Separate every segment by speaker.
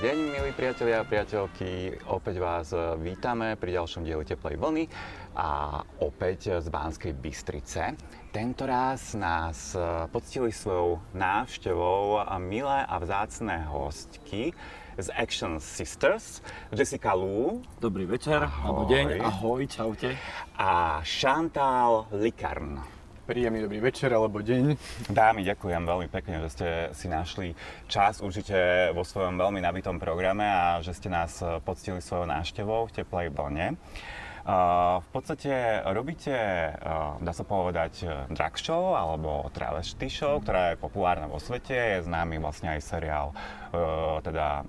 Speaker 1: deň, milí priatelia a priateľky. Opäť vás vítame pri ďalšom dieli Teplej vlny a opäť z Banskej Bystrice. Tento raz nás poctili svojou návštevou milé a vzácné hostky z Action Sisters, Jessica Lou.
Speaker 2: Dobrý večer, alebo deň, ahoj, čaute.
Speaker 1: A Chantal Likarn.
Speaker 3: Príjemný dobrý večer alebo deň.
Speaker 1: Dámy, ďakujem veľmi pekne, že ste si našli čas určite vo svojom veľmi nabitom programe a že ste nás poctili svojou návštevou v teplej vlne. v podstate robíte, dá sa povedať, drag show alebo travesty show, ktorá je populárna vo svete. Je známy vlastne aj seriál, teda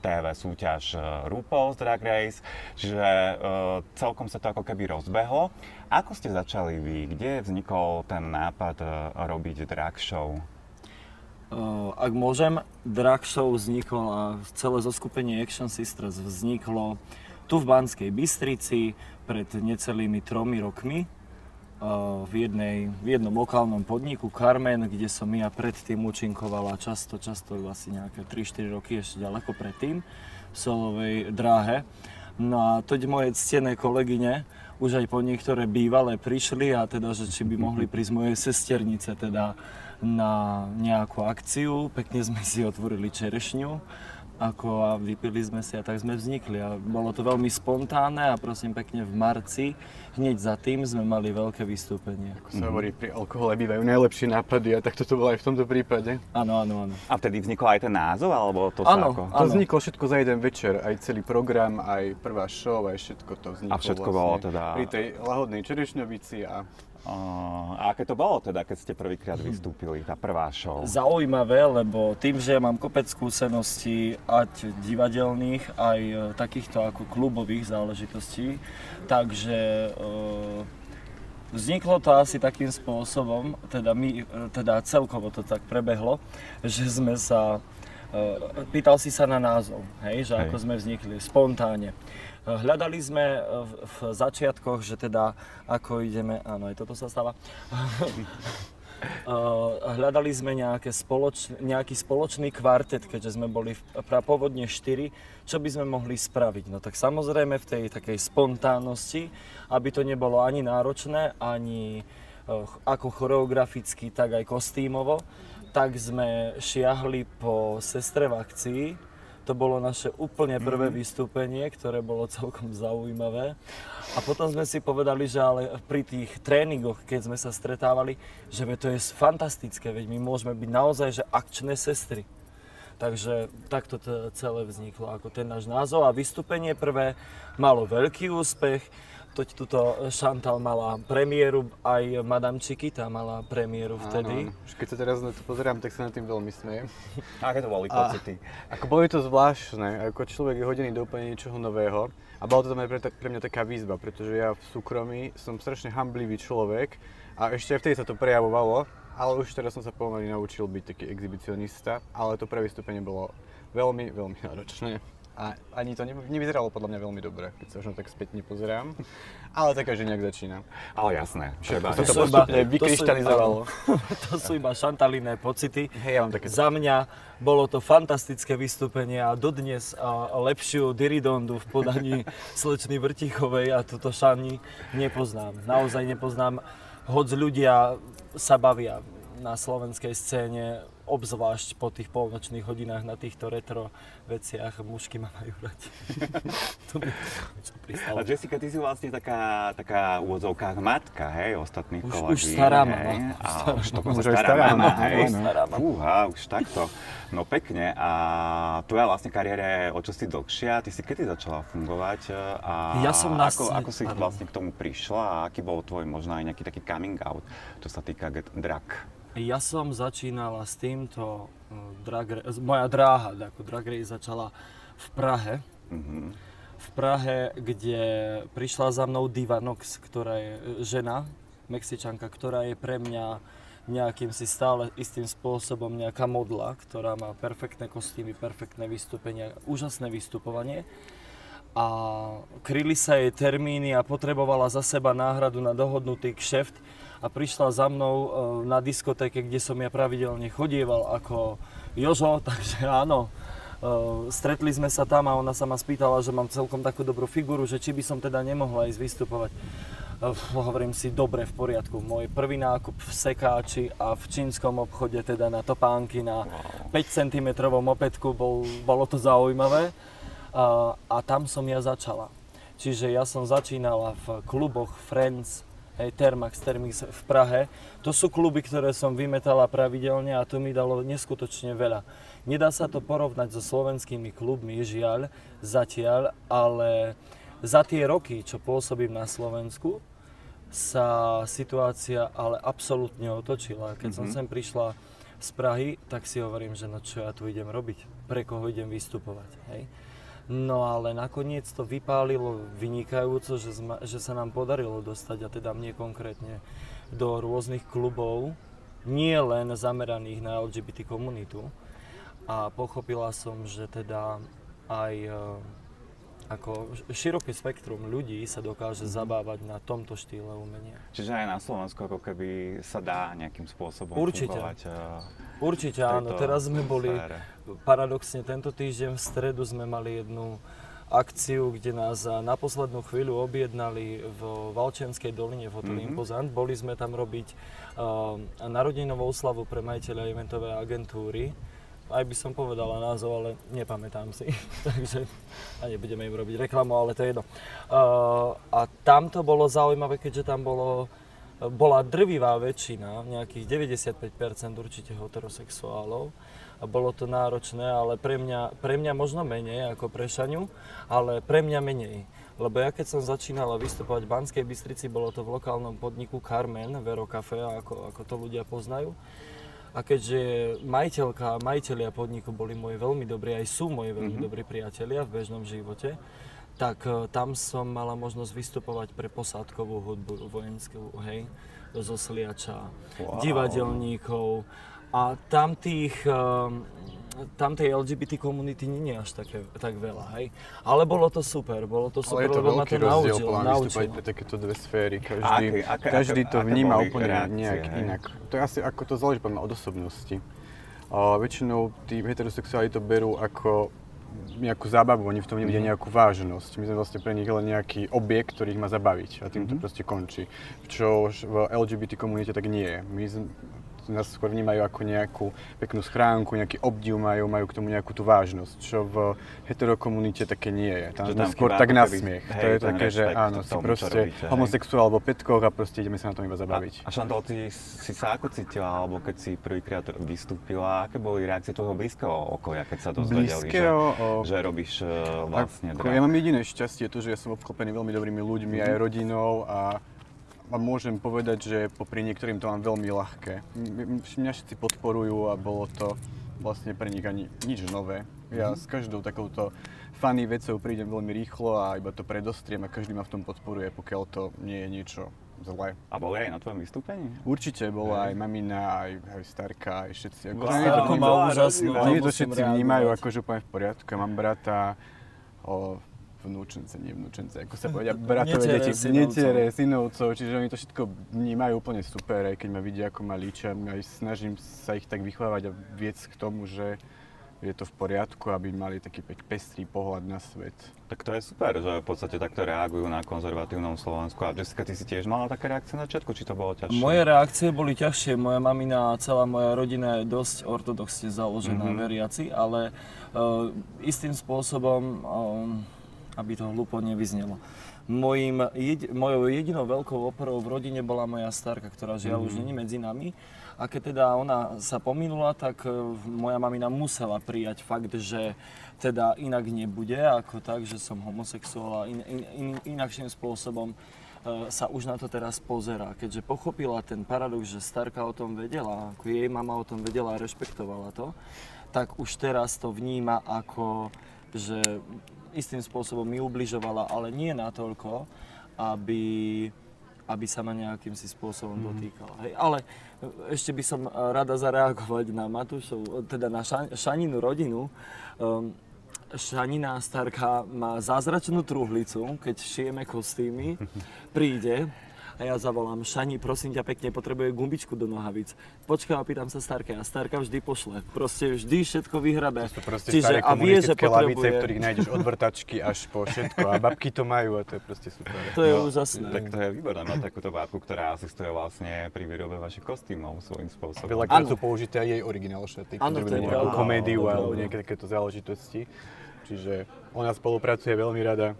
Speaker 1: TV súťaž RuPaul's Drag Race, čiže celkom sa to ako keby rozbehlo. Ako ste začali vy? Kde vznikol ten nápad uh, robiť drag show?
Speaker 2: Ak môžem, drag show vzniklo a celé zoskupenie Action Sisters vzniklo tu v Banskej Bystrici pred necelými tromi rokmi v, jednej, v jednom lokálnom podniku Carmen, kde som ja predtým účinkovala často, často asi nejaké 3-4 roky, ešte ďaleko predtým, v solovej dráhe. No a toť moje ctené kolegyne, už aj po niektoré bývalé prišli a teda, že či by mohli prísť moje sesternice teda na nejakú akciu. Pekne sme si otvorili čerešňu ako a vypili sme si a tak sme vznikli. A bolo to veľmi spontánne a prosím pekne v marci, hneď za tým sme mali veľké vystúpenie.
Speaker 3: Ako sa hovorí, pri alkohole bývajú najlepšie nápady a tak toto bolo aj v tomto prípade.
Speaker 2: Áno, áno, áno.
Speaker 1: A vtedy vznikol aj ten názov, alebo to
Speaker 2: ano,
Speaker 1: ako?
Speaker 3: To vzniklo všetko za jeden večer, aj celý program, aj prvá show, aj všetko to vzniklo
Speaker 1: A všetko
Speaker 3: vlastne
Speaker 1: bolo teda...
Speaker 3: Pri tej lahodnej čerešňovici a
Speaker 1: a aké to bolo teda, keď ste prvýkrát vystúpili, tá prvá show?
Speaker 2: Zaujímavé, lebo tým, že mám kopec skúseností, ať divadelných, aj e, takýchto ako klubových záležitostí, takže e, Vzniklo to asi takým spôsobom, teda, my, e, teda celkovo to tak prebehlo, že sme sa, pýtal si sa na názov, hej, že hej. ako sme vznikli, spontánne. Hľadali sme e, v začiatkoch, že teda ako ideme, áno, aj toto sa stáva. hľadali sme nejaké spoloč, nejaký spoločný kvartet, keďže sme boli pôvodne štyri, čo by sme mohli spraviť. No tak samozrejme v tej takej spontánnosti, aby to nebolo ani náročné, ani e, ako choreograficky, tak aj kostýmovo, tak sme šiahli po sestre v to bolo naše úplne prvé mm-hmm. vystúpenie, ktoré bolo celkom zaujímavé. A potom sme si povedali, že ale pri tých tréningoch, keď sme sa stretávali, že to je fantastické, veď my môžeme byť naozaj že akčné sestry. Takže takto to celé vzniklo ako ten náš názov a vystúpenie prvé malo veľký úspech toť tuto Chantal mala premiéru, aj Madame Chiquita mala premiéru vtedy.
Speaker 3: Áno, keď sa teraz na to pozerám, tak sa na tým veľmi smejem.
Speaker 1: Aké to boli pocity?
Speaker 3: Ako boli to zvláštne, ako človek je hodený do úplne niečoho nového. A bolo to pre, pre mňa taká výzva, pretože ja v súkromí som strašne hamblivý človek a ešte aj vtedy sa to prejavovalo, ale už teraz som sa pomaly naučil byť taký exhibicionista, ale to prvé vystúpenie bolo veľmi, veľmi náročné a ani to nevyzeralo podľa mňa veľmi dobre, keď sa už tak späť nepozerám. Ale tak každý nejak začína.
Speaker 1: Ale jasné,
Speaker 3: všetko to, to postupne vykryštalizovalo.
Speaker 2: To sú iba šantalíne pocity.
Speaker 3: Hej, ja mám také...
Speaker 2: Za mňa bolo to fantastické vystúpenie a dodnes a lepšiu diridondu v podaní slečny Vrtichovej a toto Šani nepoznám. Naozaj nepoznám. Hoď ľudia sa bavia na slovenskej scéne obzvlášť po tých polnočných hodinách na týchto retro veciach mužky ma majú radi.
Speaker 1: A Jessica, ty si vlastne taká, taká v úvodzovkách matka, hej, ostatných
Speaker 2: už,
Speaker 1: kolegy.
Speaker 2: Už stará mama.
Speaker 1: A už to už stará, stará mama, hej. Stará mama. Fúha, už takto. No pekne. A tvoja vlastne kariéra je o čosi dlhšia. Ty si kedy začala fungovať? A
Speaker 2: ja som nás...
Speaker 1: ako, ako si vlastne k tomu prišla a aký bol tvoj možno aj nejaký taký coming out, čo sa týka drag?
Speaker 2: Ja som začínala s týmto, uh, drag, moja dráha ako drag race začala v Prahe. Mm-hmm. V Prahe, kde prišla za mnou Diva Nox, ktorá je e, žena, Mexičanka, ktorá je pre mňa nejakým si stále istým spôsobom nejaká modla, ktorá má perfektné kostýmy, perfektné vystúpenia, úžasné vystupovanie. A kryli sa jej termíny a potrebovala za seba náhradu na dohodnutý kšeft a prišla za mnou e, na diskotéke, kde som ja pravidelne chodieval ako Jožo, takže áno, Uh, stretli sme sa tam a ona sa ma spýtala, že mám celkom takú dobrú figuru, že či by som teda nemohla ísť vystupovať. Uh, hovorím si, dobre, v poriadku. Môj prvý nákup v sekáči a v čínskom obchode teda na topánky na 5 cm opätku, bol, bolo to zaujímavé. A tam som ja začala. Čiže ja som začínala v kluboch Friends, hej, Termax, Termix v Prahe. To sú kluby, ktoré som vymetala pravidelne a to mi dalo neskutočne veľa. Nedá sa to porovnať so slovenskými klubmi, žiaľ, zatiaľ, ale za tie roky, čo pôsobím na Slovensku, sa situácia ale absolútne otočila. Keď mm-hmm. som mhm. sem prišla z Prahy, tak si hovorím, že no čo ja tu idem robiť, pre koho idem vystupovať. Hej? No ale nakoniec to vypálilo vynikajúco, že, zma, že sa nám podarilo dostať, a teda mne konkrétne, do rôznych klubov, nie len zameraných na LGBT komunitu. A pochopila som, že teda aj e, ako široké spektrum ľudí sa dokáže mm-hmm. zabávať na tomto štýle umenia.
Speaker 1: Čiže aj na Slovensku ako keby sa dá nejakým spôsobom
Speaker 2: Určite.
Speaker 1: fungovať
Speaker 2: uh, Určite áno, teraz sme boli, sfére. Paradoxne tento týždeň v stredu sme mali jednu akciu, kde nás na poslednú chvíľu objednali v Valčenskej doline v hoteli mm-hmm. Impozant. Boli sme tam robiť uh, narodinovú oslavu pre majiteľa eventovej agentúry aj by som povedala názov, ale nepamätám si, takže a nebudeme im robiť reklamu, ale to je jedno. Uh, a tam to bolo zaujímavé, keďže tam bolo, bola drvivá väčšina, nejakých 95% určite heterosexuálov. A bolo to náročné, ale pre mňa, pre mňa možno menej ako pre Šaňu, ale pre mňa menej. Lebo ja keď som začínala vystupovať v Banskej Bystrici, bolo to v lokálnom podniku Carmen, Vero Cafe, ako, ako to ľudia poznajú. A keďže majiteľka a majiteľia podniku boli moji veľmi dobrí, aj sú moji veľmi mm-hmm. dobrí priatelia v bežnom živote, tak uh, tam som mala možnosť vystupovať pre posádkovú hudbu vojenskú, hej, zo Sliača, wow. divadelníkov a tam tých, uh, tam tej LGBT komunity nie je až také, tak veľa, hej. Ale bolo to super, bolo to super,
Speaker 3: Ale je to
Speaker 2: lebo ma to naučilo.
Speaker 3: naučilo. pre takéto dve sféry, každý, aké, aké, každý to aké vníma úplne reakcie, nejak hej. inak. To je asi, ako to záleží od osobnosti. A väčšinou tí heterosexuáli to berú ako nejakú zábavu, oni v tom nevidia mhm. nejakú vážnosť. My sme vlastne pre nich len nejaký objekt, ktorý ich má zabaviť a tým to mm-hmm. proste končí. Čo v LGBT komunite tak nie je. My nás skôr vnímajú ako nejakú peknú schránku, nejaký obdiv majú, majú k tomu nejakú tú vážnosť, čo v heterokomunite také nie je. Tam, tam skôr tak na smiech. Hej, to je také, že áno, si proste robíte, homosexuál alebo petkoch a proste ideme sa na tom iba zabaviť.
Speaker 1: A, a Šantal, ty si sa ako cítila, alebo keď si prvýkrát vystúpila, aké boli reakcie toho blízkeho okolia, keď sa dozvedeli, že, o... že robíš uh, vlastne
Speaker 3: ako, Ja mám jediné šťastie, to, že ja som obklopený veľmi dobrými ľuďmi, mm-hmm. aj rodinou a a môžem povedať, že popri niektorým to mám veľmi ľahké. Mňa všetci podporujú a bolo to vlastne pre nich ani nič nové. Ja mm-hmm. s každou takouto funny vecou prídem veľmi rýchlo a iba to predostriem a každý ma v tom podporuje, pokiaľ to nie je niečo zlé.
Speaker 1: A boli aj na tvojom vystúpení?
Speaker 3: Určite, bola aj mamina, aj, aj starka, aj všetci.
Speaker 2: Ako, Starko má úžasnú.
Speaker 3: Oni to všetci vnímajú akože úplne v poriadku. Ja mám brata, o, vnúčence, nie vnúčence, ako sa povedia, bratové deti, netiere, synovcov, čiže oni to všetko vnímajú úplne super, aj keď ma vidia, ako ma líčia, aj snažím sa ich tak vychovávať a viec k tomu, že je to v poriadku, aby mali taký pestrý pohľad na svet.
Speaker 1: Tak to je super, že v podstate takto reagujú na konzervatívnom Slovensku. A Jessica, ty si tiež mala také reakcie na začiatku, či to bolo ťažšie?
Speaker 2: Moje reakcie boli ťažšie. Moja mamina a celá moja rodina je dosť ortodoxne založená mm-hmm. veriaci, ale uh, istým spôsobom uh, aby to hlúpo nevyznelo. Mojím, jed, mojou jedinou veľkou oporou v rodine bola moja starka, ktorá žiaľ mm. už mhm. není medzi nami. A keď teda ona sa pominula, tak e, moja mamina musela prijať fakt, že teda inak nebude, ako tak, že som homosexuál a in, in, in, inakším spôsobom e, sa už na to teraz pozera. Keďže pochopila ten paradox, že starka o tom vedela, ako jej mama o tom vedela a rešpektovala to, tak už teraz to vníma ako, že istým spôsobom mi ubližovala, ale nie natoľko, aby, aby sa ma nejakým si spôsobom mm. dotýkala. Hej. Ale ešte by som rada zareagovať na Matúšov, teda na Šaninu rodinu. Um, Šanina starka má zázračnú truhlicu, keď šijeme kostýmy, príde A ja zavolám, Šani, prosím ťa pekne, potrebuje gumbičku do nohavíc. Počkaj, a pýtam sa Starke a Starka vždy pošle. Proste vždy všetko vyhrabe.
Speaker 3: To proste
Speaker 2: Čiže,
Speaker 3: staré
Speaker 2: a vie, že
Speaker 3: lavice,
Speaker 2: potrebuje...
Speaker 3: v ktorých nájdeš od vrtačky až po všetko. A babky to majú a to je proste super.
Speaker 2: To je
Speaker 1: No,
Speaker 2: úžasné.
Speaker 1: Tak to je výborné mať takúto bábku, ktorá asistuje vlastne pri výrobe vašich kostýmov svojím spôsobom.
Speaker 3: Veľakrát sú použité aj jej originál šaty, ktoré nejakú komédiu alebo nejaké takéto záležitosti. Čiže ona spolupracuje veľmi rada.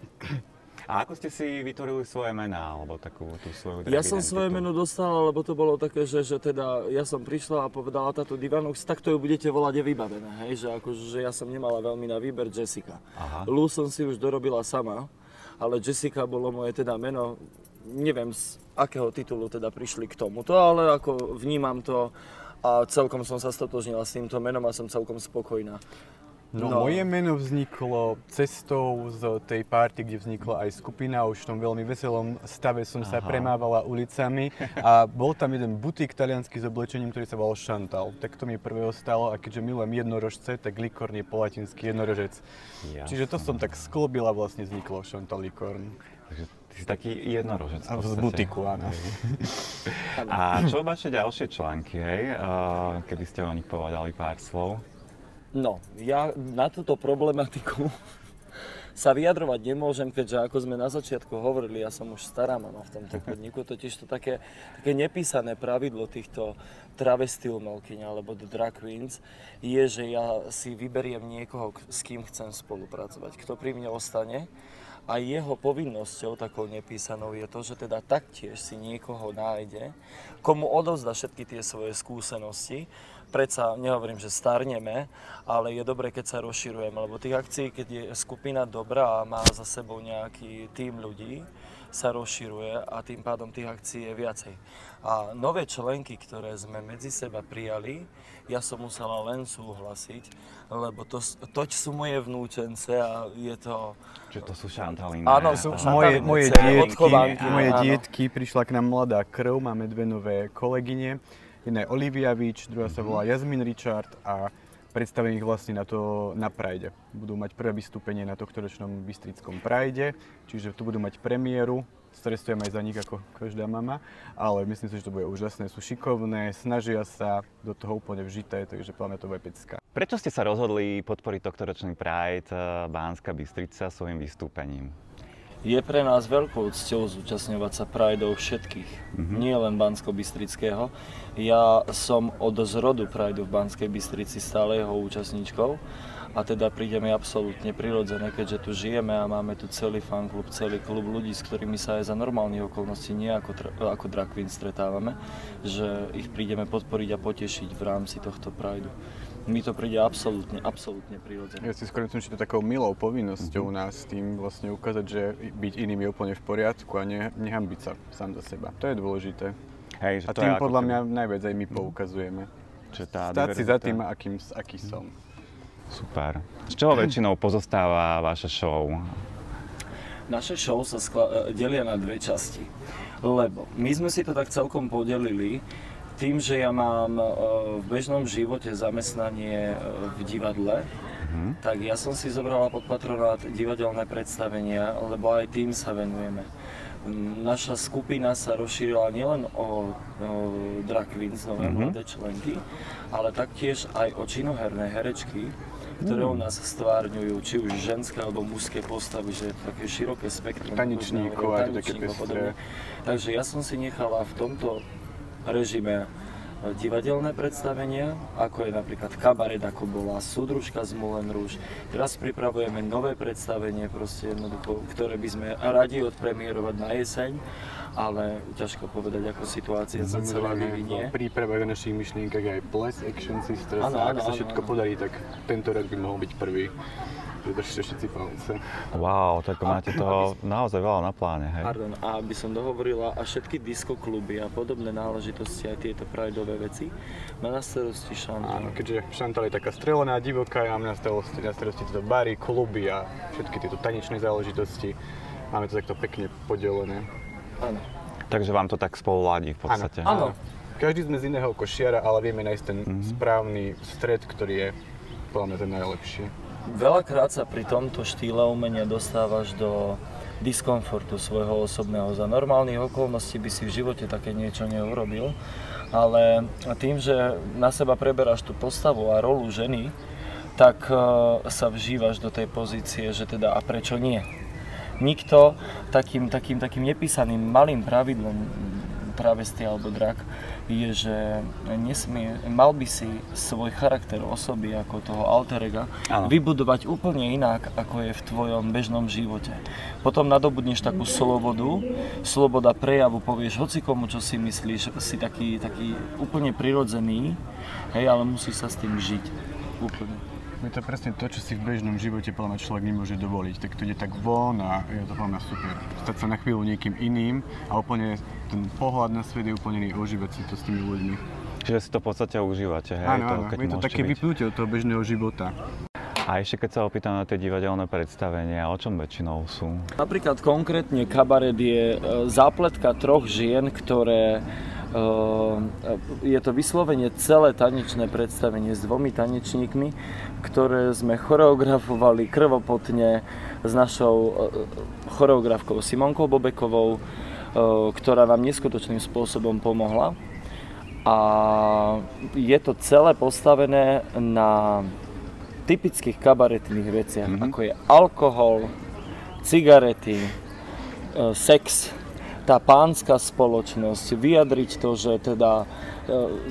Speaker 1: A ako ste si vytvorili svoje mená, alebo takú tú svoju
Speaker 2: Ja som svoje meno dostala, lebo to bolo také, že, že teda ja som prišla a povedala táto Divanux, tak to ju budete volať je vybavené, hej, že akože že ja som nemala veľmi na výber Jessica.
Speaker 1: Aha.
Speaker 2: Lu som si už dorobila sama, ale Jessica bolo moje teda meno, neviem z akého titulu teda prišli k tomuto, ale ako vnímam to a celkom som sa stotožnila s týmto menom a som celkom spokojná.
Speaker 3: No,
Speaker 2: No.
Speaker 3: moje meno vzniklo cestou z tej party, kde vznikla aj skupina. Už v tom veľmi veselom stave som sa
Speaker 1: Aha.
Speaker 3: premávala ulicami a bol tam jeden butík taliansky s oblečením, ktorý sa volal Chantal. Tak to mi prvého stalo a keďže milujem jednorožce, tak likorn je po latinsky jednorožec.
Speaker 1: Jasné.
Speaker 3: Čiže to som tak sklobila a vlastne vzniklo Chantal likorn.
Speaker 1: Takže ty si taký jednorožec.
Speaker 3: A z butiku, áno.
Speaker 1: A čo vaše ďalšie články, hej? Keby ste o nich povedali pár slov.
Speaker 2: No, ja na túto problematiku sa vyjadrovať nemôžem, keďže ako sme na začiatku hovorili, ja som už stará mama v tomto podniku, totiž to také, také nepísané pravidlo týchto travesty umelkyň alebo drag queens je, že ja si vyberiem niekoho, s kým chcem spolupracovať, kto pri mne ostane a jeho povinnosťou, takou nepísanou, je to, že teda taktiež si niekoho nájde, komu odovzda všetky tie svoje skúsenosti. Predsa nehovorím, že starneme, ale je dobré, keď sa rozširujeme, lebo tých akcií, keď je skupina dobrá a má za sebou nejaký tým ľudí, sa rozširuje a tým pádom tých akcií je viacej. A nové členky, ktoré sme medzi seba prijali, ja som musela len súhlasiť, lebo to, toť sú moje vnúčence a je to...
Speaker 1: Čiže to sú šantalíny.
Speaker 2: Áno, sú.
Speaker 3: Moje, moje, dietky, moje dietky, prišla k nám mladá krv, máme dve nové kolegyne. Jedna je Olivia Vič, druhá sa volá Jasmin Richard a predstavím ich vlastne na to na Pride. Budú mať prvé vystúpenie na tohtoročnom Bystrickom Pride, čiže tu budú mať premiéru. Stresujem aj za nich ako každá mama, ale myslím si, že to bude úžasné. Sú šikovné, snažia sa do toho úplne vžité, takže podľa to bude pecka.
Speaker 1: Prečo ste sa rozhodli podporiť tohtoročný Pride eh, Bánska Bystrica svojim vystúpením?
Speaker 2: Je pre nás veľkou cťou zúčastňovať sa Prideov všetkých, nie len Bansko-Bystrického. Ja som od zrodu Prideu v Banskej Bystrici stále jeho účastníčkou a teda príde mi absolútne prirodzené, keďže tu žijeme a máme tu celý fanklub, celý klub ľudí, s ktorými sa aj za normálnych okolností nie ako, ako drag queen stretávame, že ich prídeme podporiť a potešiť v rámci tohto Prideu. Mi to príde absolútne, absolútne prirodzené.
Speaker 3: Ja si skôr myslím, že to je takou milou povinnosťou nás tým vlastne ukázať, že byť iným je úplne v poriadku a ne, nehambiť sa sám za seba. To je dôležité.
Speaker 1: Hej, že
Speaker 3: A
Speaker 1: to
Speaker 3: tým podľa mňa najviac aj my poukazujeme.
Speaker 1: že tá
Speaker 3: Stáť si za tým, akým, aký som.
Speaker 1: Super. Z čoho väčšinou pozostáva vaša show?
Speaker 2: Naše show sa skla- delia na dve časti. Lebo my sme si to tak celkom podelili tým, že ja mám e, v bežnom živote zamestnanie e, v divadle, tak ja som si zobrala pod patronát divadelné predstavenia, lebo aj tým sa venujeme. Mm, Naša skupina sa rozšírila nielen o, o drag queens, nové mladé členky, ale taktiež aj o činoherné herečky, ktoré u nás stvárňujú či už ženské alebo mužské postavy, že také široké spektrum.
Speaker 3: Tanečníkov
Speaker 2: rôzneho-
Speaker 3: a to také.
Speaker 2: Takže ja som si nechala v tomto režime e, divadelné predstavenia, ako je napríklad kabaret, ako bola súdružka z Moulin Rouge. Teraz pripravujeme nové predstavenie, proste jednoducho, ktoré by sme radi odpremierovať na jeseň, ale ťažko povedať, ako situácia sa celá vyvinie.
Speaker 3: v prípravách a našich myšlienkach aj Ples Action Sisters
Speaker 2: Áno,
Speaker 3: a
Speaker 2: áno,
Speaker 3: ak sa všetko
Speaker 2: áno.
Speaker 3: podarí, tak tento rok by mohol byť prvý. Takže držte všetci palce.
Speaker 1: Wow, tak máte toho naozaj veľa na pláne, hej?
Speaker 2: Pardon, a aby som dohovorila, a všetky diskokluby a podobné náležitosti, aj tieto prajdové veci, má na starosti
Speaker 3: Áno,
Speaker 2: Chantal.
Speaker 3: keďže Chantal je taká strelená, divoká, ja mám na starosti, na starosti tieto bary, kluby a všetky tieto tanečné záležitosti. Máme to takto pekne podelené.
Speaker 2: Áno.
Speaker 1: Takže vám to tak spolu ladí v podstate.
Speaker 2: Áno.
Speaker 3: Každý sme z iného košiara, ale vieme nájsť ten
Speaker 2: Mhm.
Speaker 3: správny stred, ktorý je podľa mňa ten najlepší.
Speaker 2: Veľakrát sa pri tomto štýle umenia dostávaš do diskomfortu svojho osobného. Za normálnych okolností by si v živote také niečo neurobil, ale tým, že na seba preberáš tú postavu a rolu ženy, tak e, sa vžívaš do tej pozície, že teda a prečo nie? Nikto takým, takým, takým nepísaným malým pravidlom travesty alebo drak je, že nesmie, mal by si svoj charakter osoby ako toho alterega ano. vybudovať úplne inak, ako je v tvojom bežnom živote. Potom nadobudneš takú slobodu, sloboda prejavu, povieš hoci komu, čo si myslíš, si taký, taký úplne prirodzený, hej, ale musí sa s tým žiť. Úplne.
Speaker 3: Je to presne to, čo si v bežnom živote podľa človek nemôže dovoliť. Tak to ide tak von a je to podľa super. Stať sa na chvíľu niekým iným a úplne ten pohľad na svet je úplne iný, ožívať si to s tými ľuďmi.
Speaker 1: Čiže si to v podstate užívate, hej?
Speaker 3: Áno, áno, je to také vypnutie od toho bežného života.
Speaker 1: A ešte keď sa opýtam na tie divadelné predstavenia, o čom väčšinou sú?
Speaker 2: Napríklad konkrétne kabaret je e, zápletka troch žien, ktoré je to vyslovene celé tanečné predstavenie s dvomi tanečníkmi, ktoré sme choreografovali krvopotne s našou e, choreografkou Simonkou Bobekovou, e, ktorá nám neskutočným spôsobom pomohla. A je to celé postavené na typických kabaretných veciach, mm-hmm. ako je alkohol, cigarety, e, sex, tá pánska spoločnosť, vyjadriť to, že teda e,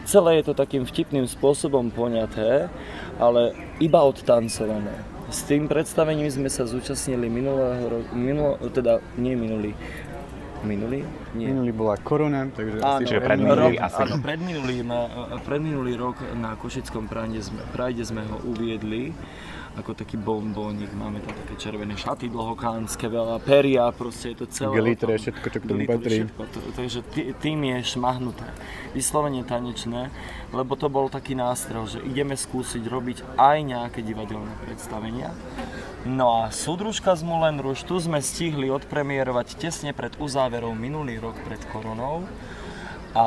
Speaker 2: celé je to takým vtipným spôsobom poňaté, ale iba odtancované. S tým predstavením sme sa zúčastnili minulého minulo, teda nie minulý, Minulý?
Speaker 3: Nie. Minulý bola korona, takže
Speaker 2: áno,
Speaker 3: asi
Speaker 2: predminulý rok, asi. Áno, predminulý, predminulý rok na Košickom prajde sme, prajde sme ho uviedli ako taký bombónik, máme tam také červené šaty dlhokánske, veľa peria, proste je to celé.
Speaker 3: Glitre, všetko, čo k tomu patrí. Všetko,
Speaker 2: to, takže tým je šmahnuté. Vyslovene tanečné, lebo to bol taký nástrel, že ideme skúsiť robiť aj nejaké divadelné predstavenia. No a súdružka z Moulin Rouge, tu sme stihli odpremierovať tesne pred uzáverou minulý rok pred koronou. A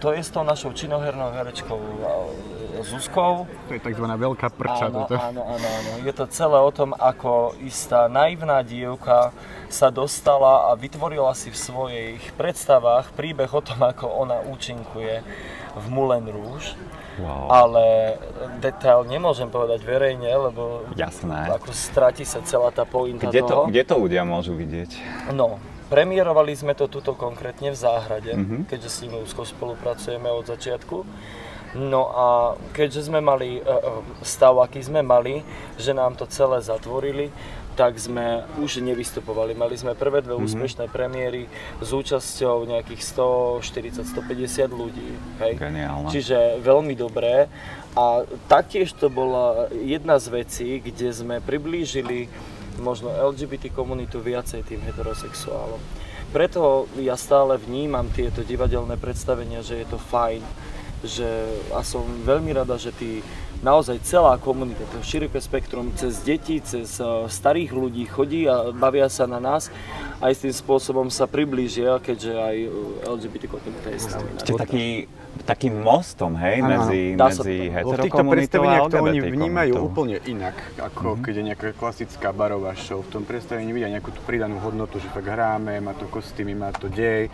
Speaker 2: to je s tou našou činohernou herečkou Zuzkou.
Speaker 3: To je tzv. veľká prča.
Speaker 2: Áno, toto. áno, áno, áno. Je to celé o tom, ako istá naivná dievka sa dostala a vytvorila si v svojich predstavách príbeh o tom, ako ona účinkuje v Moulin Rouge. Wow. Ale detail nemôžem povedať verejne, lebo
Speaker 1: Jasné.
Speaker 2: ako stratí sa celá tá pointa
Speaker 1: kde
Speaker 2: toho.
Speaker 1: To, kde to ľudia môžu vidieť?
Speaker 2: No, premiérovali sme to tuto konkrétne v záhrade, mm-hmm. keďže s nimi úzko spolupracujeme od začiatku. No a keďže sme mali e, e, stav, aký sme mali, že nám to celé zatvorili, tak sme už nevystupovali. Mali sme prvé dve mm-hmm. úspešné premiéry s účasťou nejakých 140-150 ľudí. Hej?
Speaker 1: Geniálne.
Speaker 2: Čiže veľmi dobré. A taktiež to bola jedna z vecí, kde sme priblížili možno LGBT komunitu viacej tým heterosexuálom. Preto ja stále vnímam tieto divadelné predstavenia, že je to fajn že, a som veľmi rada, že tí, naozaj celá komunita, to široké spektrum, cez deti, cez uh, starých ľudí chodí a bavia sa na nás aj s tým spôsobom sa priblížia, keďže aj e, LGBT komunita je s nami.
Speaker 1: Ste taký, takým mostom, hej, ano, medzi, medzi
Speaker 3: heterokomunitou V týchto predstaveniach to oni vnímajú komunitou. úplne inak, ako mm-hmm. keď je nejaká klasická barová show. V tom predstavení vidia nejakú tú pridanú hodnotu, že tak hráme, má to kostýmy, má to dej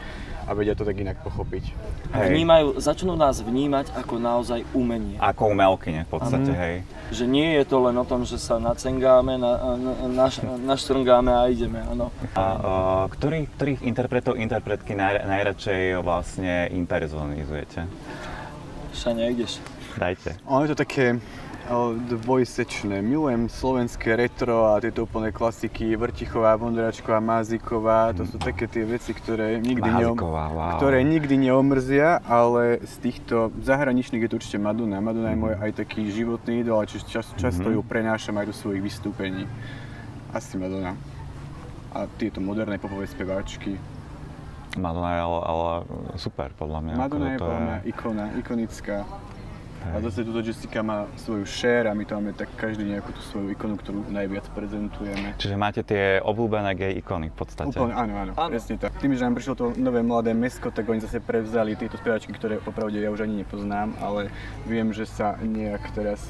Speaker 3: a vedia to tak inak pochopiť.
Speaker 2: Hej. Vnímajú, začnú nás vnímať ako naozaj umenie.
Speaker 1: Ako umelkyne v podstate, ano. hej.
Speaker 2: Že nie je to len o tom, že sa nacengáme, na, na, naš, naštrngáme a ideme, áno.
Speaker 1: A uh, ktorých, ktorých interpretov, interpretky naj, najradšej vlastne impersonizujete?
Speaker 2: Šania, ideš?
Speaker 1: Dajte.
Speaker 3: Ono je to také dvojsečné. Milujem slovenské retro a tieto úplné klasiky Vrtichová, Vondračková, Máziková. To sú také tie veci, ktoré nikdy, neom,
Speaker 1: wow.
Speaker 3: ktoré nikdy neomrzia, ale z týchto zahraničných je to určite Madonna. Madonna je môj aj taký životný idol, čiže čas, často mm-hmm. ju prenášam aj do svojich vystúpení. Asi Madonna. A tieto moderné popové speváčky.
Speaker 1: Madonna je ale, ale super podľa mňa.
Speaker 3: Madonna je podľa mňa ikona, ikonická. Hej. A zase tuto Jessica má svoju share a my to máme tak každý nejakú tú svoju ikonu, ktorú najviac prezentujeme.
Speaker 1: Čiže máte tie obľúbené gay ikony v podstate?
Speaker 3: Úplne, áno, áno, áno, presne tak. Tým, že nám prišlo to nové mladé mesko, tak oni zase prevzali tieto speváčky, ktoré popravde ja už ani nepoznám, ale viem, že sa nejak teraz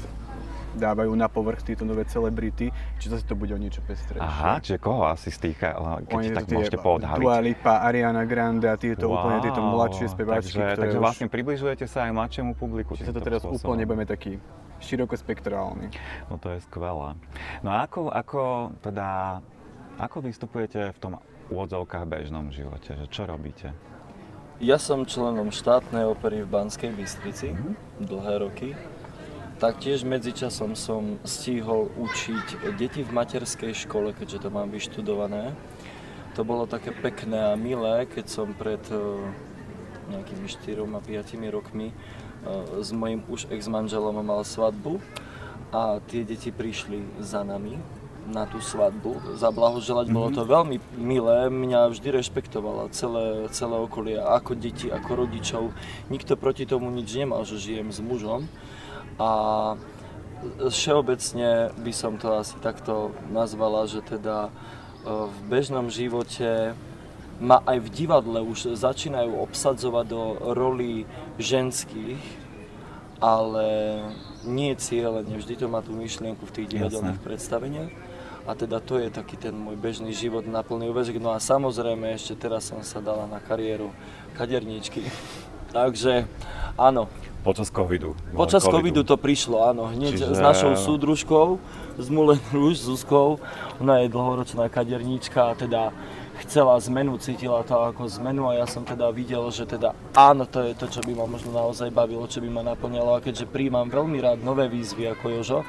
Speaker 3: dávajú na povrch tieto nové celebrity, či zase to bude o niečo pestrejšie.
Speaker 1: Aha, čiže koho asi z tých, keď
Speaker 3: Oni
Speaker 1: tak
Speaker 3: tie
Speaker 1: môžete poodhaliť.
Speaker 3: Dua Lipa, Ariana Grande a tieto úplne tieto mladšie speváčky,
Speaker 1: takže,
Speaker 3: ktoré
Speaker 1: takže
Speaker 3: už,
Speaker 1: vlastne približujete sa aj mladšiemu publiku.
Speaker 3: či sa to teraz
Speaker 1: spôsobom.
Speaker 3: úplne budeme taký širokospektrálny.
Speaker 1: No to je skvelé. No a ako, ako teda, ako vystupujete v tom úvodzovkách bežnom živote? Že čo robíte?
Speaker 2: Ja som členom štátnej opery v Banskej Bystrici dlhé roky. Taktiež medzičasom som stíhol učiť deti v materskej škole, keďže to mám vyštudované. To bolo také pekné a milé, keď som pred eh, nejakými 4 a 5 rokmi eh, s mojim už ex-manželom mal svadbu a tie deti prišli za nami na tú svadbu, zablahoželať. Bolo to veľmi milé, mňa vždy rešpektovala celé, celé okolie, ako deti, ako rodičov. Nikto proti tomu nič nemal, že žijem s mužom. A všeobecne by som to asi takto nazvala, že teda e, v bežnom živote ma aj v divadle už začínajú obsadzovať do rolí ženských, ale nie cieľene, vždy to má tú myšlienku v tých divadelných predstaveniach. A teda to je taký ten môj bežný život na plný úvezok. No a samozrejme ešte teraz som sa dala na kariéru kaderníčky. Takže áno,
Speaker 1: Počas covidu.
Speaker 2: Počas covidu to prišlo, áno, hneď
Speaker 1: Čiže-
Speaker 2: s našou súdružkou, z Mulen Rouge, Zuzkou. Ona je dlhoročná kaderníčka a teda chcela zmenu, cítila to ako zmenu a ja som teda videl, že teda áno, to je to, čo by ma možno naozaj bavilo, čo by ma naplňalo a keďže príjmam veľmi rád nové výzvy ako Jožo,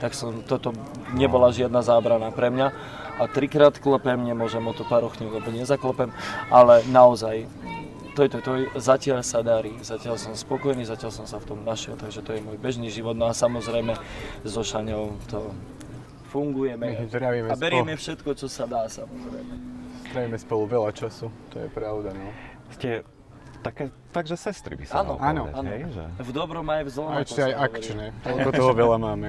Speaker 2: tak som, toto nebola žiadna zábrana pre mňa a trikrát klopem, nemôžem o to parochňu, lebo nezaklopem, ale naozaj to je to, to je, zatiaľ sa darí, zatiaľ som spokojný, zatiaľ som sa v tom našiel, takže to je môj bežný život. No a samozrejme so Šaňou to fungujeme a berieme všetko, čo sa dá samozrejme.
Speaker 3: Trávime spolu veľa času, to je pravda, no.
Speaker 1: Ste také, takže sestry by sa
Speaker 2: Áno,
Speaker 1: dalo
Speaker 3: áno,
Speaker 2: áno.
Speaker 1: že?
Speaker 2: V dobrom aj v zlom.
Speaker 3: A ešte aj akčné, toľko toho veľa máme.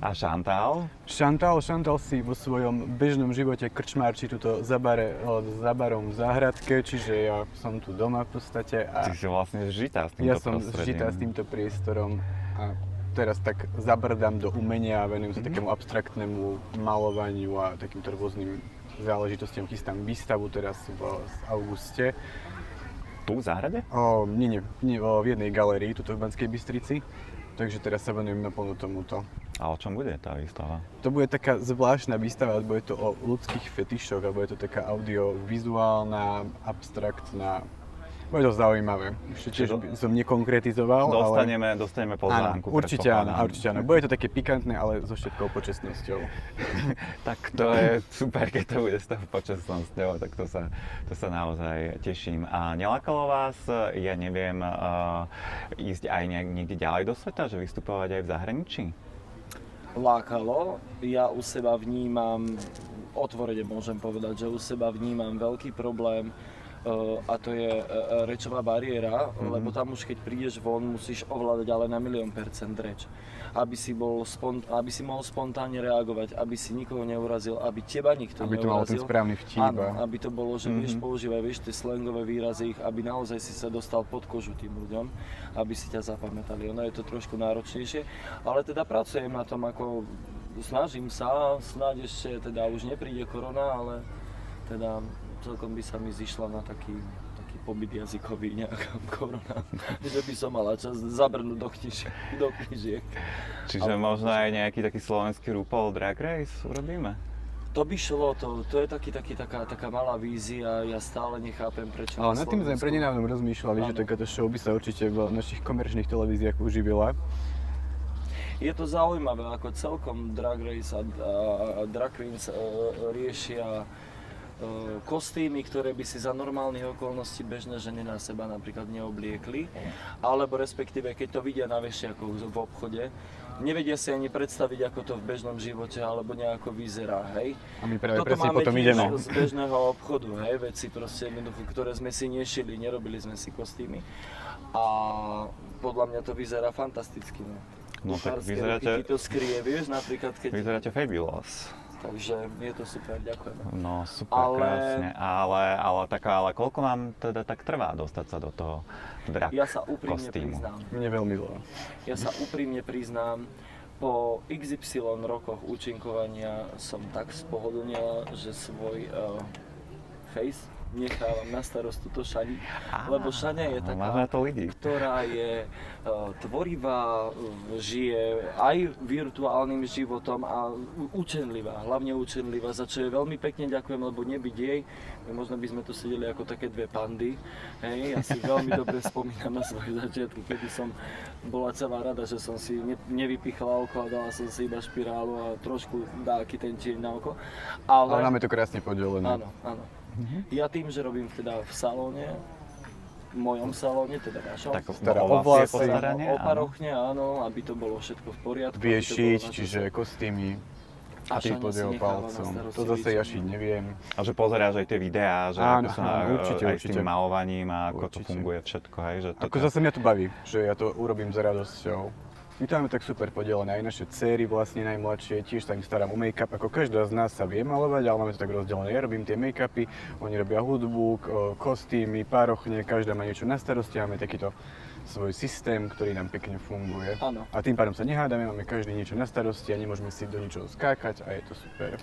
Speaker 1: A Chantal?
Speaker 3: Chantal, Chantal si vo svojom bežnom živote krčmárči tuto za, bare, za barom v záhradke, čiže ja som tu doma v podstate a
Speaker 1: Ty si vlastne žitá s týmto
Speaker 3: ja som žitá s týmto priestorom a teraz tak zabrdám do umenia a venujem sa takému abstraktnému malovaniu a takýmto rôznym záležitostiam. Chystám výstavu teraz v, v auguste
Speaker 1: Tu v záhrade?
Speaker 3: o, nie, nie, nie, o, v jednej galérii, tuto v Banskej Bystrici. Takže teraz sa venujem naplno tomuto.
Speaker 1: A o čom bude tá výstava?
Speaker 3: To bude taká zvláštna výstava, lebo je to o ľudských fetišoch, alebo je to taká audiovizuálna, abstraktná. Bude to zaujímavé. Ešte tiež by som nekonkretizoval, ale...
Speaker 1: Dostaneme, dostaneme pozvánku.
Speaker 3: Áno, určite áno, určite áno. Bude to také pikantné, ale so všetkou počestnosťou.
Speaker 1: Tak to je super, keď to bude s tou počasnosťou, tak to sa, to sa naozaj teším. A nelákalo vás, ja neviem, uh, ísť aj nejak, niekde ďalej do sveta, že vystupovať aj v zahraničí?
Speaker 2: lákalo. Ja u seba vnímam, otvorene môžem povedať, že u seba vnímam veľký problém a to je eh, rečová bariéra, lebo tam už keď prídeš von, musíš ovládať ale na milión percent reč. Aby si, bol spont- aby si mohol spontánne reagovať, aby si nikoho neurazil, aby teba nikto
Speaker 3: Aby to mal ten
Speaker 2: neurazil.
Speaker 3: správny vtip.
Speaker 2: Áno, aby to bolo, že vieš používať vieš, tie slangové výrazy, ich, aby naozaj si sa dostal pod kožu tým ľuďom, aby si ťa zapamätali. Ono je to trošku náročnejšie, ale teda pracujem na tom, ako snažím sa, snáď ešte teda už nepríde korona, ale teda celkom by sa mi zišla na taký, taký pobyt jazykový nejaká korona, že by som mala čas zabrnúť do, knižiek, do knižiek.
Speaker 1: Čiže
Speaker 2: Ale-
Speaker 1: možno aj nejaký taký slovenský RuPaul Drag Race urobíme?
Speaker 2: To by šlo, to, to je taký, taký, taká, taká malá vízia, ja stále nechápem prečo
Speaker 3: Ale
Speaker 2: na
Speaker 3: nad tým sme prednedávnom rozmýšľali, že takáto show by sa určite v našich komerčných televíziách uživila.
Speaker 2: Je to zaujímavé, ako celkom Drag Race a, a, a Drag Queens uh, riešia uh, kostýmy, ktoré by si za normálnych okolností bežné ženy na seba napríklad neobliekli, alebo respektíve keď to vidia na vešiakoch v obchode, nevedia si ani predstaviť, ako to v bežnom živote alebo nejako vyzerá, hej.
Speaker 3: A my práve
Speaker 2: Toto
Speaker 3: presne
Speaker 2: máme
Speaker 3: potom ideme.
Speaker 2: z bežného obchodu, hej, veci proste jednoducho, ktoré sme si nešili, nerobili sme si kostýmy. A podľa mňa to vyzerá fantasticky, no.
Speaker 1: No tak vyzeráte-
Speaker 2: Ti to skrie, vieš, napríklad keď...
Speaker 1: Vyzeráte fabulous.
Speaker 2: Takže je to super, ďakujem.
Speaker 1: No super,
Speaker 2: Ale-
Speaker 1: krásne. Ale, ale, taká, ale koľko vám teda tak trvá dostať sa do toho drag
Speaker 2: Ja sa úprimne
Speaker 1: kostýmu?
Speaker 2: priznám,
Speaker 3: Mne veľmi dlho.
Speaker 2: ja sa úprimne priznám, po XY rokoch účinkovania som tak spohodlnila, že svoj uh, face nechávam na starost túto Šani, lebo Šania je taká,
Speaker 1: na to ľudí.
Speaker 2: ktorá je uh, tvorivá, uh, žije aj virtuálnym životom a učenlivá, hlavne učenlivá, za čo je veľmi pekne ďakujem, lebo nebyť jej, možno by sme tu sedeli ako také dve pandy. Hej, ja si veľmi dobre spomínam na svoje začiatky, kedy som bola celá rada, že som si ne, nevypichla oko a dala som si iba špirálu a trošku dáky ten tieň na oko.
Speaker 3: Ale máme to krásne poddelené.
Speaker 2: Áno, áno. Ja tým, že robím teda v salóne, v mojom salóne, teda našom,
Speaker 1: Tak
Speaker 3: Stará
Speaker 1: o vlasy, postaranie, áno.
Speaker 2: oparochne, áno, aby to bolo všetko v poriadku.
Speaker 3: Vieš
Speaker 2: to
Speaker 3: šiť, čiže kostýmy,
Speaker 2: A
Speaker 3: ty pod
Speaker 2: si
Speaker 3: jeho palcom. To zase ja šiť neviem.
Speaker 1: A že pozeráš aj tie videá, že
Speaker 3: Áno,
Speaker 1: ako sa,
Speaker 3: áno,
Speaker 1: e,
Speaker 3: určite,
Speaker 1: aj s
Speaker 3: určite.
Speaker 1: tým malovaním a ako to
Speaker 3: Určite.
Speaker 1: funguje všetko, hej, že to
Speaker 3: Ako zase mňa to baví, že ja to urobím s radosťou. My to máme tak super podelené, aj naše céry vlastne najmladšie, tiež sa im starám o make-up, ako každá z nás sa vie malovať, ale máme to tak rozdelené. Ja robím tie make-upy, oni robia hudbu, kostýmy, párochne, každá má niečo na starosti, máme takýto svoj systém, ktorý nám pekne funguje.
Speaker 2: Áno.
Speaker 3: A tým pádom sa nehádame, máme každý niečo na starosti a nemôžeme si do ničoho skákať a je to super.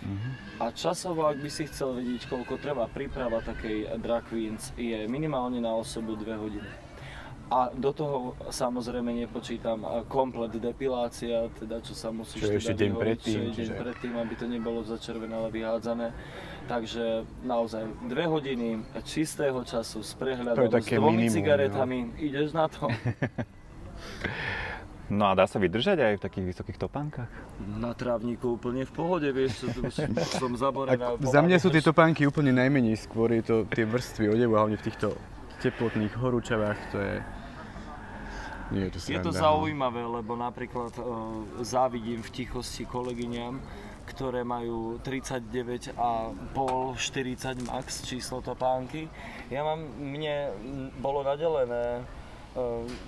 Speaker 2: A časovo, ak by si chcel vedieť, koľko trvá príprava takej drag queens, je minimálne na osobu 2 hodiny. A do toho samozrejme nepočítam komplet depilácia, teda čo sa musíš
Speaker 3: Čo
Speaker 2: teda
Speaker 3: ešte deň predtým,
Speaker 2: čo je deň
Speaker 3: čiže-
Speaker 2: predtým, aby to nebolo začervenalé vyhádzané. Takže naozaj dve hodiny čistého času s prehľadom, s dvomi
Speaker 3: minimum, no.
Speaker 2: cigaretami, ideš na to.
Speaker 1: No a dá sa vydržať aj v takých vysokých topánkach?
Speaker 2: Na trávniku úplne v pohode, vieš, som zaborená.
Speaker 3: Ak, za mňa sú tie topánky úplne najmenej, skôr je to tie vrstvy odevu, hlavne v týchto teplotných horúčavách, to je... Nie je to
Speaker 2: Je to
Speaker 3: no.
Speaker 2: zaujímavé, lebo napríklad e, závidím v tichosti kolegyňam, ktoré majú 39 a pol, 40 max číslo topánky. Ja mám, mne bolo nadelené e,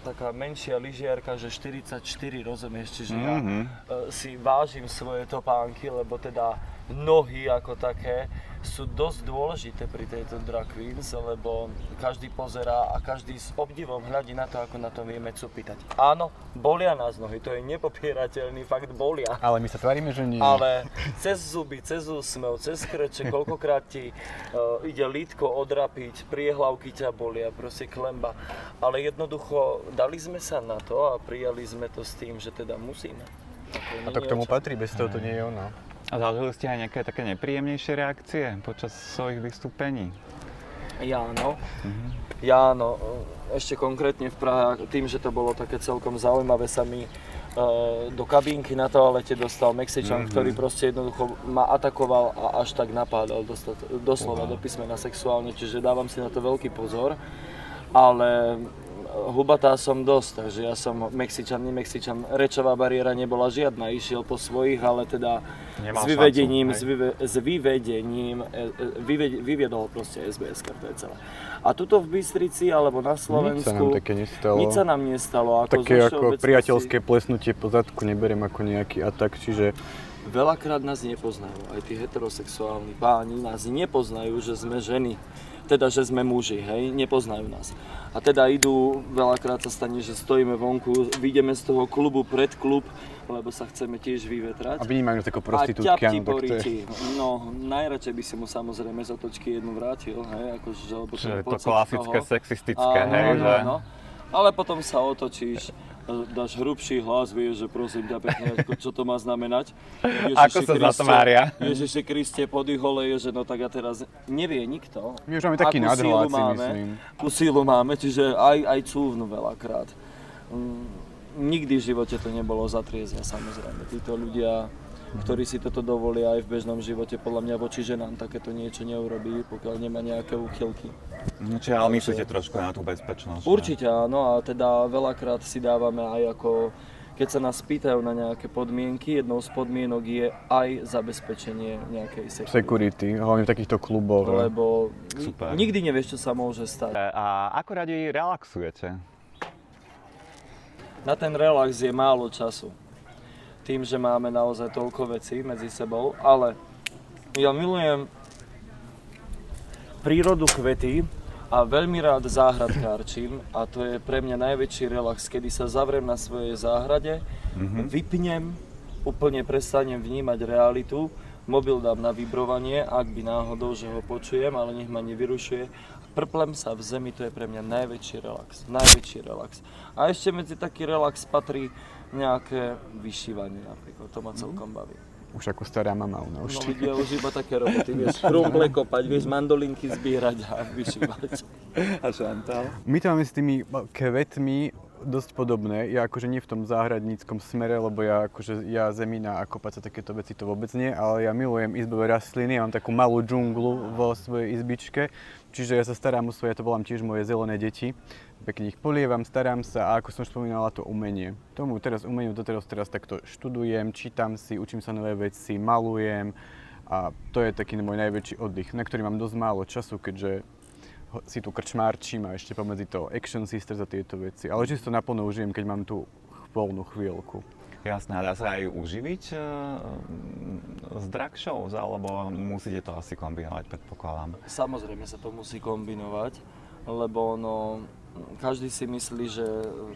Speaker 2: taká menšia lyžiarka, že 44, rozumieš, čiže ja
Speaker 1: Mhm.
Speaker 2: e, si vážim svoje topánky, lebo teda nohy ako také sú dosť dôležité pri tejto drag queens, lebo každý pozerá a každý s obdivom hľadí na to, ako na to vieme cupitať. Áno, bolia nás nohy, to je nepopierateľný fakt bolia.
Speaker 3: Ale my sa tvárime, že nie.
Speaker 2: Ale cez zuby, cez úsmev, cez kreče, koľkokrát ti uh, ide lítko odrapiť, priehlavky ťa bolia, proste klemba. Ale jednoducho dali sme sa na to a prijali sme to s tým, že teda musíme. Ako
Speaker 3: A to k tomu patrí, bez toho to nie je ono.
Speaker 1: A zažili ste aj nejaké také nepríjemnejšie reakcie počas svojich vystúpení?
Speaker 2: Ja áno. Ja áno. Ešte konkrétne v Prahe, tým, že to bolo také celkom zaujímavé, sa mi e, do kabínky na toalete dostal Mexičan, ktorý proste jednoducho ma atakoval a až tak napádal doslova do písmena sexuálne, čiže dávam si na to veľký pozor. Ale hubatá som dosť, takže ja som Mexičan, nie Mexičan. Rečová bariéra nebola žiadna, išiel po svojich, ale teda
Speaker 1: Nemal
Speaker 2: s vyvedením,
Speaker 1: šancu,
Speaker 2: s, vyve, s vyvedením, e, e, vyved, vyviedol proste SBS, to je celé. A tuto v Bystrici alebo na
Speaker 3: Nič
Speaker 2: Slovensku,
Speaker 3: sa nám také nestalo.
Speaker 2: nič sa nám nestalo. Ako
Speaker 3: Také ako
Speaker 2: všeobecnosti-
Speaker 3: priateľské plesnutie po zadku neberiem ako nejaký atak, čiže
Speaker 2: Veľakrát nás nepoznajú, aj tí heterosexuálni páni nás nepoznajú, že sme ženy. Teda, že sme muži, hej, nepoznajú nás. A teda idú, veľakrát sa stane, že stojíme vonku, vyjdeme z toho klubu pred klub, lebo sa chceme tiež vyvetrať.
Speaker 3: a vnímajú ako
Speaker 2: A
Speaker 3: prostitútky,
Speaker 2: ťap ti
Speaker 3: áno, tak to je...
Speaker 2: poríti. No, najradšej by si mu samozrejme z otočky jednu vrátil, hej, akože, lebo
Speaker 1: Čiže je to klasické
Speaker 2: toho-
Speaker 1: sexistické,
Speaker 2: Áno,
Speaker 1: hej,
Speaker 2: áno,
Speaker 1: že...
Speaker 2: áno. Ale potom sa otočíš, dáš hrubší hlas, vieš, že prosím ťa pekne, ako, čo to má znamenať.
Speaker 1: Ako sa zatvária.
Speaker 2: Ježiši Kriste, podýhole je, že no tak ja teraz nevie nikto.
Speaker 3: My už máme taký nadhľad, si
Speaker 2: máme,
Speaker 3: myslím.
Speaker 2: Akú sílu máme, čiže aj, aj cúvnu veľakrát. Mm, nikdy v živote to nebolo zatriezne, samozrejme. Títo ľudia, ktorí si toto dovolia aj v bežnom živote, podľa mňa voči ženám takéto niečo neurobí, pokiaľ nemá nejaké úchylky.
Speaker 1: No, čiže ale myslíte trošku na tú bezpečnosť.
Speaker 2: Určite áno a teda veľakrát si dávame aj ako, keď sa nás pýtajú na nejaké podmienky, jednou z podmienok je aj zabezpečenie nejakej security.
Speaker 3: Security, hlavne v takýchto kluboch.
Speaker 2: Lebo
Speaker 1: Super.
Speaker 2: nikdy nevieš, čo sa môže stať.
Speaker 1: A ako radi relaxujete?
Speaker 2: Na ten relax je málo času. Tým, že máme naozaj toľko vecí medzi sebou, ale ja milujem prírodu kvety a veľmi rád záhradkárčim a to je pre mňa najväčší relax, kedy sa zavriem na svojej záhrade, vypnem úplne prestanem vnímať realitu, mobil dám na vibrovanie, ak by náhodou, že ho počujem, ale nech ma nevyrušuje. Prplem sa v zemi, to je pre mňa najväčší relax. Najväčší relax. A ešte medzi taký relax patrí nejaké vyšívanie napríklad, to ma celkom baví.
Speaker 3: Už ako stará mama ona
Speaker 2: No ľudia už iba také roboty, vieš, krumple kopať, vieš, mandolinky zbierať a vyšívať.
Speaker 1: A Chantal?
Speaker 3: My to máme s tými kvetmi dosť podobné. Ja akože nie v tom záhradníckom smere, lebo ja akože ja zemina a kopať sa takéto veci to vôbec nie, ale ja milujem izbové rastliny, ja mám takú malú džunglu vo svojej izbičke, čiže ja sa starám o svoje, ja to volám tiež moje zelené deti. Pekne ich polievam, starám sa a ako som spomínala, to umenie. Tomu teraz umeniu doteraz teraz takto študujem, čítam si, učím sa nové veci, malujem a to je taký môj najväčší oddych, na ktorý mám dosť málo času, keďže si tu krčmárčím a ešte pomedzi to Action Sisters a tieto veci. Ale čisto naplno užijem, keď mám tú voľnú chvíľku.
Speaker 1: Jasné, a dá sa aj uživiť uh, z drag shows, alebo musíte to asi kombinovať, predpokladám.
Speaker 2: Samozrejme sa to musí kombinovať, lebo ono, každý si myslí, že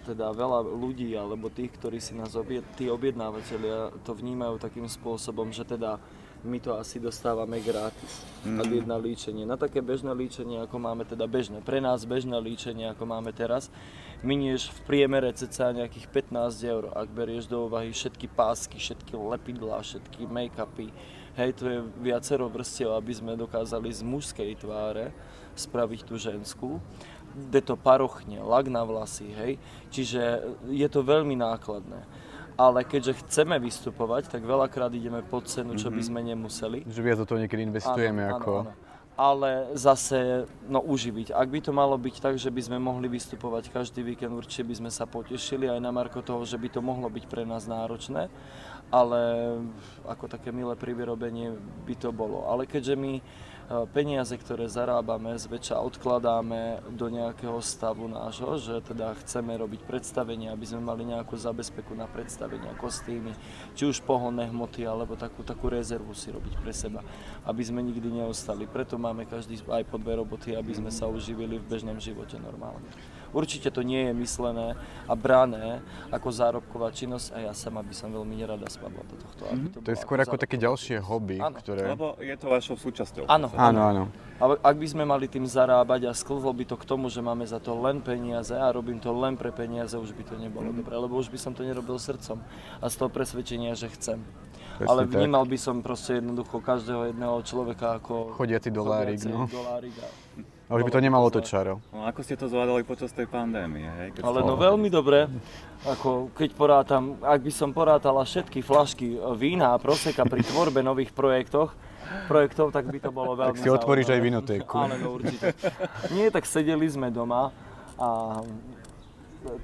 Speaker 2: teda veľa ľudí alebo tých, ktorí si nás obie, tí objednávateľia to vnímajú takým spôsobom, že teda my to asi dostávame gratis, mm. ak jedna líčenie. Na také bežné líčenie, ako máme teda bežné, pre nás bežné líčenie, ako máme teraz, minieš v priemere cca nejakých 15 eur, ak berieš do úvahy všetky pásky, všetky lepidlá, všetky make-upy. Hej, to je viacero vrstiev, aby sme dokázali z mužskej tváre spraviť tú ženskú kde to parochne, lak na vlasy, hej. Čiže je to veľmi nákladné. Ale keďže chceme vystupovať, tak veľakrát ideme pod cenu, čo by sme nemuseli.
Speaker 3: Že viac do toho niekedy investujeme
Speaker 2: Áno,
Speaker 3: ako...
Speaker 2: áno, áno. Ale zase, no uživiť. Ak by to malo byť tak, že by sme mohli vystupovať každý víkend, určite by sme sa potešili aj na marko toho, že by to mohlo byť pre nás náročné. Ale ako také milé privyrobenie by to bolo. Ale keďže my peniaze, ktoré zarábame, zväčša odkladáme do nejakého stavu nášho, že teda chceme robiť predstavenia, aby sme mali nejakú zabezpeku na predstavenia, kostýmy, či už pohonné hmoty, alebo takú, takú rezervu si robiť pre seba, aby sme nikdy neostali. Preto máme každý aj po dve roboty, aby sme sa uživili v bežnom živote normálne. Určite to nie je myslené a brané ako zárobková činnosť a ja sama by som veľmi nerada spadla do tohto. aby
Speaker 3: To je
Speaker 2: bolo
Speaker 3: skôr ako také
Speaker 2: zárobková
Speaker 3: ďalšie hobby,
Speaker 2: Áno.
Speaker 3: ktoré...
Speaker 1: Lebo je to vašou súčasťou.
Speaker 2: Áno.
Speaker 3: Áno, áno.
Speaker 2: Ale ak by sme mali tým zarábať a sklzlo by to k tomu, že máme za to len peniaze a robím to len pre peniaze, už by to nebolo
Speaker 3: Mhm.
Speaker 2: dobré, lebo už by som to nerobil srdcom a z toho presvedčenia, že chcem.
Speaker 3: Presne
Speaker 2: Ale
Speaker 3: tak.
Speaker 2: vnímal by som proste jednoducho každého jedného človeka ako
Speaker 3: Chodiaci dolárik, no.
Speaker 2: dolárik a...
Speaker 3: A už by to nemalo to čaro.
Speaker 1: No ako ste to zvládali počas tej pandémie, hej? Keď
Speaker 2: Ale no veľmi dobre, ako keď porátam, ak by som porátala všetky flašky vína a proseka pri tvorbe nových projektoch, projektov, tak by to bolo veľmi
Speaker 3: Tak si otvoríš aj vinotéku.
Speaker 2: Áno, no, určite. Nie, tak sedeli sme doma a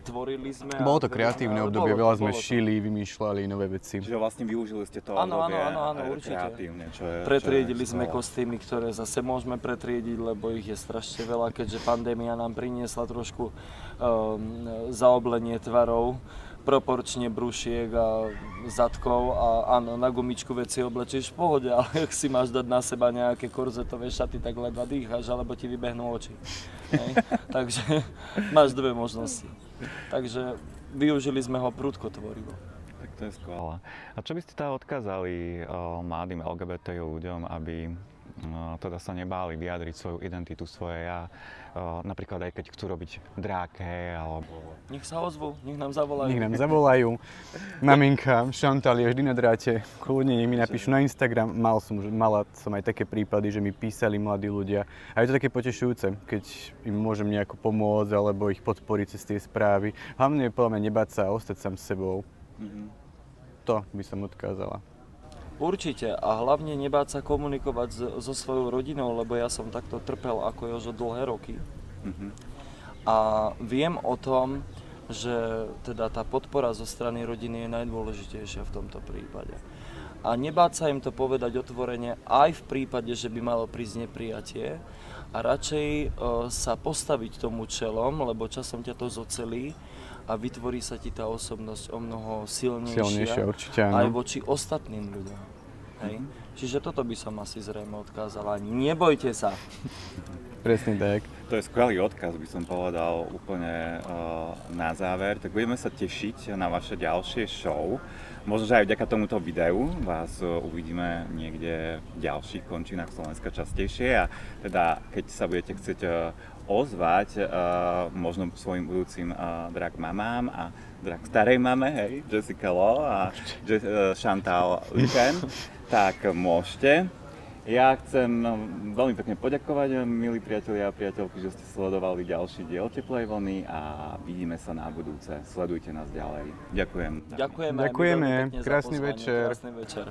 Speaker 2: tvorili sme.
Speaker 3: Bolo to kreatívne obdobie, veľa sme šili, vymýšľali nové veci.
Speaker 1: Čiže vlastne využili ste to
Speaker 2: Áno, áno,
Speaker 1: obdobie
Speaker 2: áno, áno, určite.
Speaker 1: kreatívne, čo je,
Speaker 2: Pretriedili
Speaker 1: čo je
Speaker 2: sme
Speaker 1: skvelé.
Speaker 2: kostýmy, ktoré zase môžeme pretriediť, lebo ich je strašne veľa, keďže pandémia nám priniesla trošku um, zaoblenie tvarov, proporčne brušiek a zadkov a áno, na gumičku veci oblečieš v pohode, ale ak si máš dať na seba nejaké korzetové šaty, tak ledva dýcháš, alebo ti vybehnú oči. Hej? Takže máš dve možnosti. Takže využili sme ho prudko tvorivo.
Speaker 1: To je skvelé. A čo by ste teda odkázali o, mladým LGBT ľuďom, aby o, teda sa nebáli vyjadriť svoju identitu, svoje ja, o, napríklad aj keď chcú robiť dráke, alebo...
Speaker 2: Nech sa ozvú, nech nám zavolajú.
Speaker 3: Nech nám zavolajú. Maminka, Chantal je vždy na dráte. Kľudne nech mi napíšu na Instagram. Mal som, mala som aj také prípady, že mi písali mladí ľudia. A je to také potešujúce, keď im môžem nejako pomôcť alebo ich podporiť cez tie správy. Hlavne je podľa mňa nebáť sa a ostať sám s sebou. To by som odkázala.
Speaker 2: Určite a hlavne nebáť sa komunikovať so svojou rodinou, lebo ja som takto trpel ako Jožo dlhé roky. A viem o tom, že teda tá podpora zo strany rodiny je najdôležitejšia v tomto prípade. A nebáť sa im to povedať otvorene aj v prípade, že by malo prísť neprijatie a radšej e, sa postaviť tomu čelom, lebo časom ťa to zocelí a vytvorí sa ti tá osobnosť o mnoho silnejšia,
Speaker 3: Silnejšia, určite áno.
Speaker 2: aj voči ostatným ľuďom. Hej? Čiže toto by som asi zrejme odkázala. Nebojte sa.
Speaker 3: Presne tak.
Speaker 1: To je skvelý odkaz, by som povedal úplne uh, na záver. Tak budeme sa tešiť na vaše ďalšie show. Možno, že aj vďaka tomuto videu vás uh, uvidíme niekde v ďalších končinách Slovenska častejšie a teda keď sa budete chcieť uh, ozvať uh, možno svojim budúcim uh, drag mamám a drag starej mame, hej, Jessica Law a Je- uh, Chantal Luken, tak môžete. Ja chcem no, veľmi pekne poďakovať, milí priatelia a priateľky, že ste sledovali ďalší diel Teplej vlny a vidíme sa na budúce. Sledujte nás ďalej. Ďakujem.
Speaker 2: Ďakujeme.
Speaker 3: Ďakujeme. Krásny večer.
Speaker 2: Krásny večer.